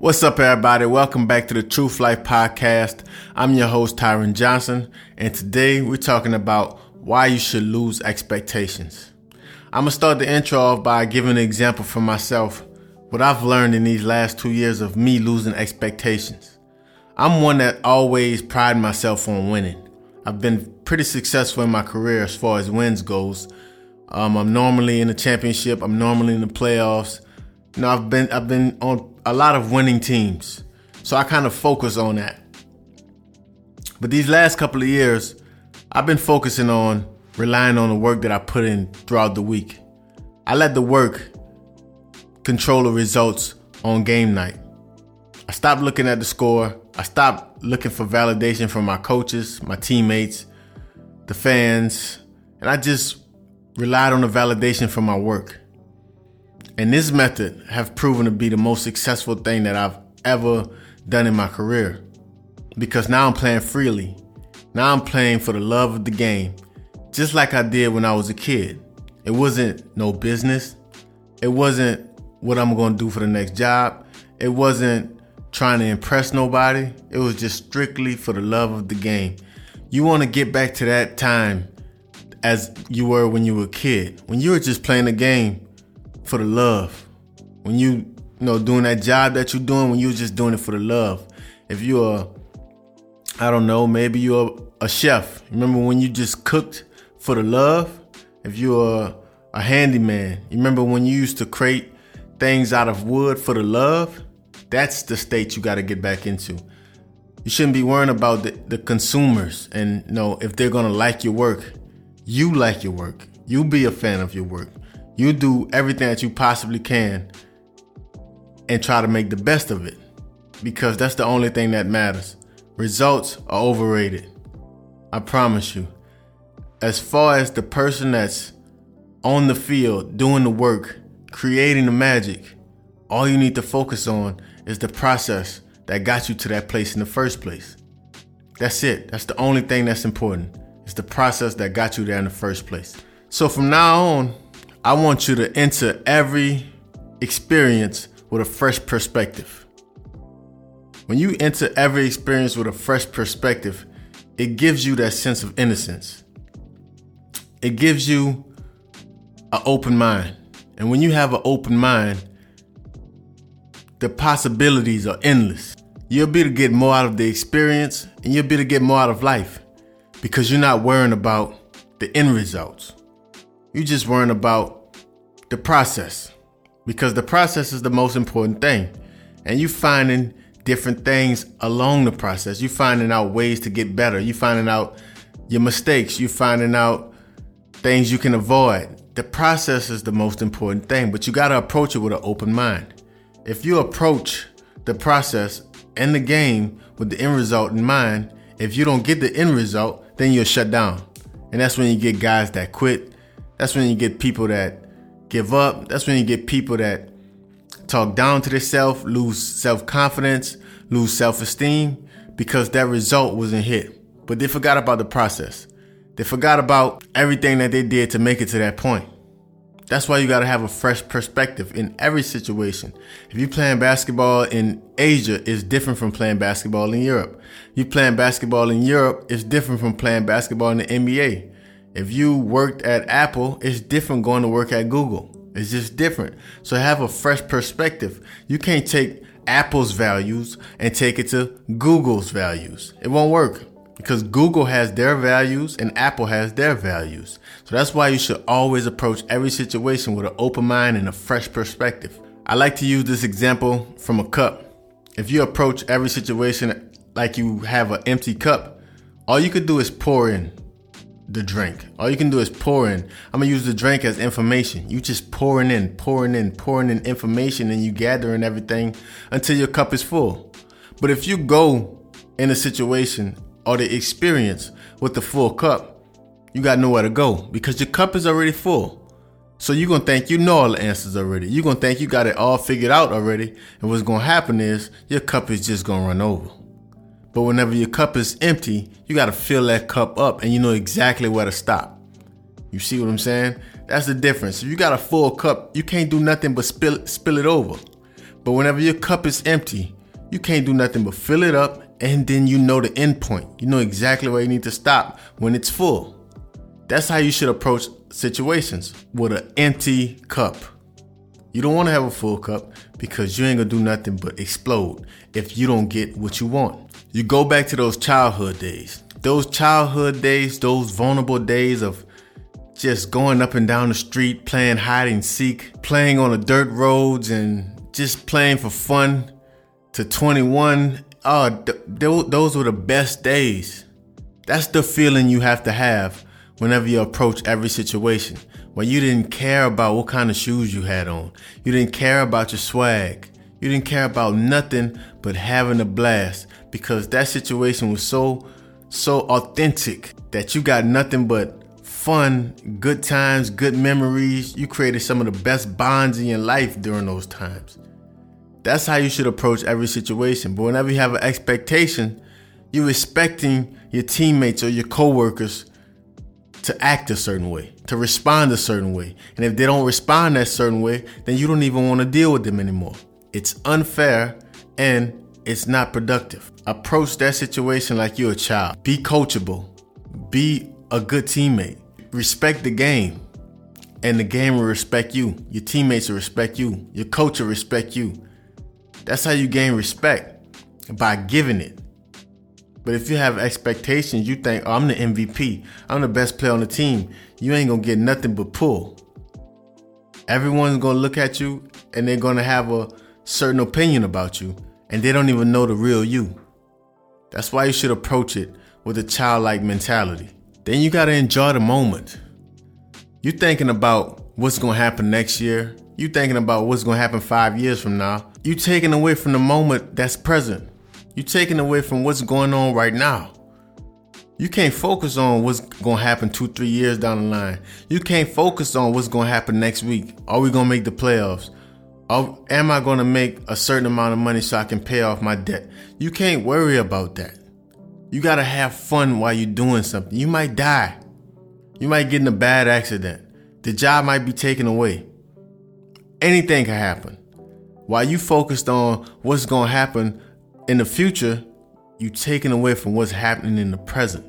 What's up, everybody? Welcome back to the Truth Life Podcast. I'm your host, Tyron Johnson, and today we're talking about why you should lose expectations. I'm gonna start the intro off by giving an example for myself, what I've learned in these last two years of me losing expectations. I'm one that always pride myself on winning. I've been pretty successful in my career as far as wins goes. Um, I'm normally in the championship. I'm normally in the playoffs. You know, I've been I've been on a lot of winning teams. So I kind of focus on that. But these last couple of years, I've been focusing on relying on the work that I put in throughout the week. I let the work control the results on game night. I stopped looking at the score. I stopped looking for validation from my coaches, my teammates, the fans, and I just relied on the validation from my work. And this method have proven to be the most successful thing that I've ever done in my career. Because now I'm playing freely. Now I'm playing for the love of the game, just like I did when I was a kid. It wasn't no business. It wasn't what I'm going to do for the next job. It wasn't trying to impress nobody. It was just strictly for the love of the game. You want to get back to that time as you were when you were a kid. When you were just playing the game for the love. When you, you know, doing that job that you're doing, when you're just doing it for the love. If you're, I don't know, maybe you're a chef. Remember when you just cooked for the love? If you're a handyman, you remember when you used to create things out of wood for the love? That's the state you got to get back into. You shouldn't be worrying about the, the consumers and you know if they're gonna like your work. You like your work. You be a fan of your work. You do everything that you possibly can and try to make the best of it because that's the only thing that matters. Results are overrated. I promise you. As far as the person that's on the field doing the work, creating the magic, all you need to focus on is the process that got you to that place in the first place. That's it. That's the only thing that's important. It's the process that got you there in the first place. So from now on, I want you to enter every experience with a fresh perspective. When you enter every experience with a fresh perspective, it gives you that sense of innocence. It gives you an open mind. And when you have an open mind, the possibilities are endless. You'll be to get more out of the experience and you'll be to get more out of life because you're not worrying about the end results. You just worrying about the process because the process is the most important thing. And you finding different things along the process. You finding out ways to get better. You finding out your mistakes. You finding out things you can avoid. The process is the most important thing, but you got to approach it with an open mind. If you approach the process and the game with the end result in mind, if you don't get the end result, then you'll shut down. And that's when you get guys that quit that's when you get people that give up. That's when you get people that talk down to themselves, lose self confidence, lose self esteem because that result wasn't hit. But they forgot about the process. They forgot about everything that they did to make it to that point. That's why you got to have a fresh perspective in every situation. If you're playing basketball in Asia, it's different from playing basketball in Europe. You playing basketball in Europe, it's different from playing basketball in the NBA. If you worked at Apple, it's different going to work at Google. It's just different. So have a fresh perspective. You can't take Apple's values and take it to Google's values. It won't work because Google has their values and Apple has their values. So that's why you should always approach every situation with an open mind and a fresh perspective. I like to use this example from a cup. If you approach every situation like you have an empty cup, all you could do is pour in the drink. All you can do is pour in. I'm gonna use the drink as information. You just pouring in, pouring in, pouring in information, and you gathering everything until your cup is full. But if you go in a situation or the experience with the full cup, you got nowhere to go because your cup is already full. So you're gonna think you know all the answers already. You're gonna think you got it all figured out already. And what's gonna happen is your cup is just gonna run over. But whenever your cup is empty, you got to fill that cup up and you know exactly where to stop. You see what I'm saying? That's the difference. If you got a full cup, you can't do nothing but spill spill it over. But whenever your cup is empty, you can't do nothing but fill it up and then you know the end point. You know exactly where you need to stop when it's full. That's how you should approach situations with an empty cup. You don't want to have a full cup because you ain't gonna do nothing but explode if you don't get what you want. You go back to those childhood days. Those childhood days, those vulnerable days of just going up and down the street, playing hide and seek, playing on the dirt roads and just playing for fun to 21. Oh, th- th- those were the best days. That's the feeling you have to have whenever you approach every situation. When you didn't care about what kind of shoes you had on, you didn't care about your swag, you didn't care about nothing but having a blast because that situation was so, so authentic that you got nothing but fun, good times, good memories. You created some of the best bonds in your life during those times. That's how you should approach every situation. But whenever you have an expectation, you're expecting your teammates or your coworkers to act a certain way, to respond a certain way. And if they don't respond that certain way, then you don't even want to deal with them anymore. It's unfair and it's not productive. Approach that situation like you're a child. Be coachable. Be a good teammate. Respect the game. And the game will respect you. Your teammates will respect you. Your coach will respect you. That's how you gain respect by giving it. But if you have expectations, you think, oh, I'm the MVP, I'm the best player on the team, you ain't gonna get nothing but pull. Everyone's gonna look at you and they're gonna have a certain opinion about you, and they don't even know the real you. That's why you should approach it with a childlike mentality. Then you gotta enjoy the moment. You're thinking about what's gonna happen next year, You're thinking about what's gonna happen five years from now. You're taking away from the moment that's present. You're taking away from what's going on right now. You can't focus on what's gonna happen two, three years down the line. You can't focus on what's gonna happen next week. Are we gonna make the playoffs? Am I gonna make a certain amount of money so I can pay off my debt? You can't worry about that. You gotta have fun while you're doing something. You might die. You might get in a bad accident. The job might be taken away. Anything can happen. While you focused on what's gonna happen in the future, you're taken away from what's happening in the present.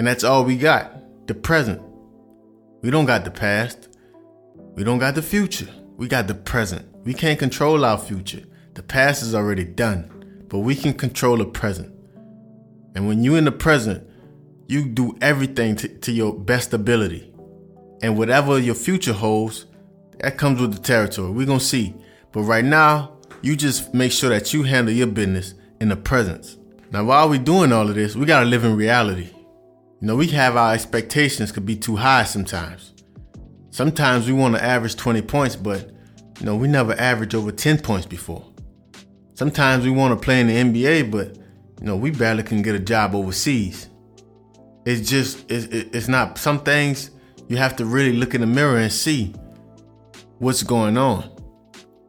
And that's all we got. The present. We don't got the past. We don't got the future. We got the present. We can't control our future. The past is already done, but we can control the present. And when you in the present, you do everything to, to your best ability. And whatever your future holds, that comes with the territory. We're gonna see. But right now, you just make sure that you handle your business in the presence. Now, while we're doing all of this, we gotta live in reality. You know, we have our expectations could be too high sometimes. Sometimes we want to average 20 points, but you know, we never averaged over 10 points before. Sometimes we want to play in the NBA, but you know, we barely can get a job overseas. It's just, it's, it's not, some things you have to really look in the mirror and see what's going on.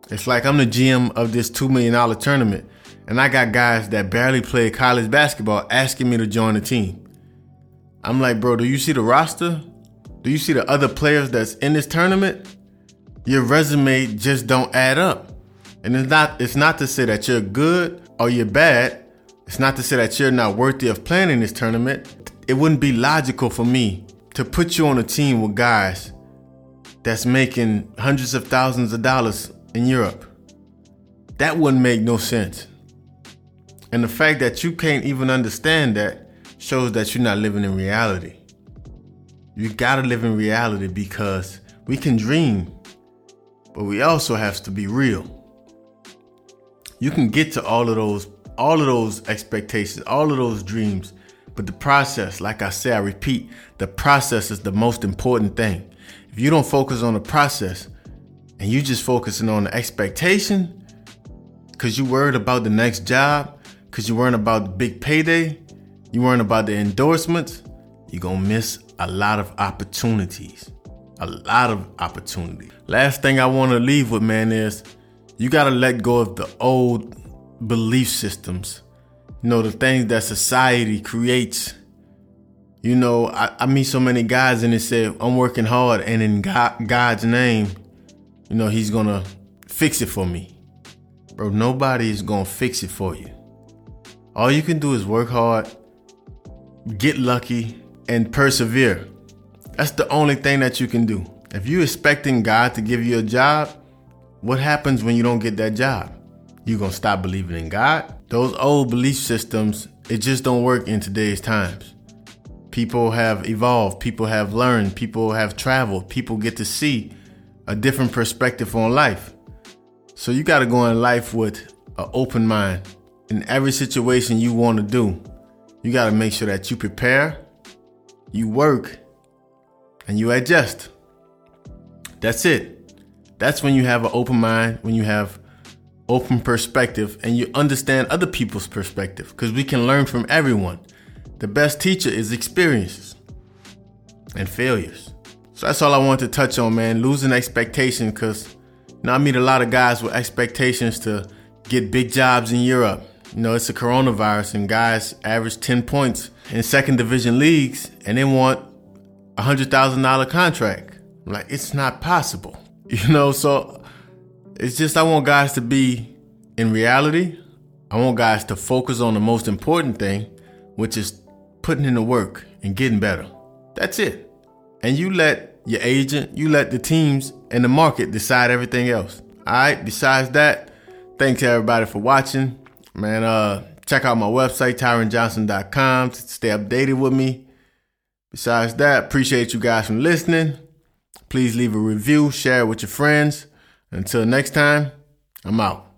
It's like I'm the GM of this $2 million tournament, and I got guys that barely play college basketball asking me to join the team. I'm like, bro, do you see the roster? Do you see the other players that's in this tournament? Your resume just don't add up. And it's not it's not to say that you're good or you're bad. It's not to say that you're not worthy of playing in this tournament. It wouldn't be logical for me to put you on a team with guys that's making hundreds of thousands of dollars in Europe. That wouldn't make no sense. And the fact that you can't even understand that shows that you're not living in reality. You gotta live in reality because we can dream, but we also have to be real. You can get to all of those, all of those expectations, all of those dreams, but the process, like I say, I repeat, the process is the most important thing. If you don't focus on the process and you just focusing on the expectation, because you worried about the next job, because you worried about the big payday, you worried about the endorsements, you're gonna miss a lot of opportunities. A lot of opportunity. Last thing I wanna leave with, man, is you gotta let go of the old belief systems. You know, the things that society creates you know, I, I meet so many guys and they say, I'm working hard and in God, God's name, you know, he's gonna fix it for me. bro, nobody is gonna fix it for you. All you can do is work hard, get lucky, and persevere. That's the only thing that you can do. If you're expecting God to give you a job, what happens when you don't get that job? You gonna stop believing in God? Those old belief systems, it just don't work in today's times. People have evolved, people have learned, people have traveled, people get to see a different perspective on life. So you gotta go in life with an open mind. In every situation you wanna do, you gotta make sure that you prepare, you work, and you adjust. That's it. That's when you have an open mind, when you have open perspective, and you understand other people's perspective, because we can learn from everyone. The best teacher is experiences and failures. So that's all I want to touch on, man. Losing expectation, because you know, I meet a lot of guys with expectations to get big jobs in Europe. You know, it's a coronavirus, and guys average 10 points in second division leagues, and they want a hundred thousand dollar contract. I'm like, it's not possible. You know, so it's just I want guys to be in reality. I want guys to focus on the most important thing, which is putting in the work and getting better. That's it. And you let your agent, you let the teams and the market decide everything else. All right. Besides that, thanks everybody for watching. Man, uh, check out my website, tyronjohnson.com to stay updated with me. Besides that, appreciate you guys from listening. Please leave a review, share it with your friends. Until next time, I'm out.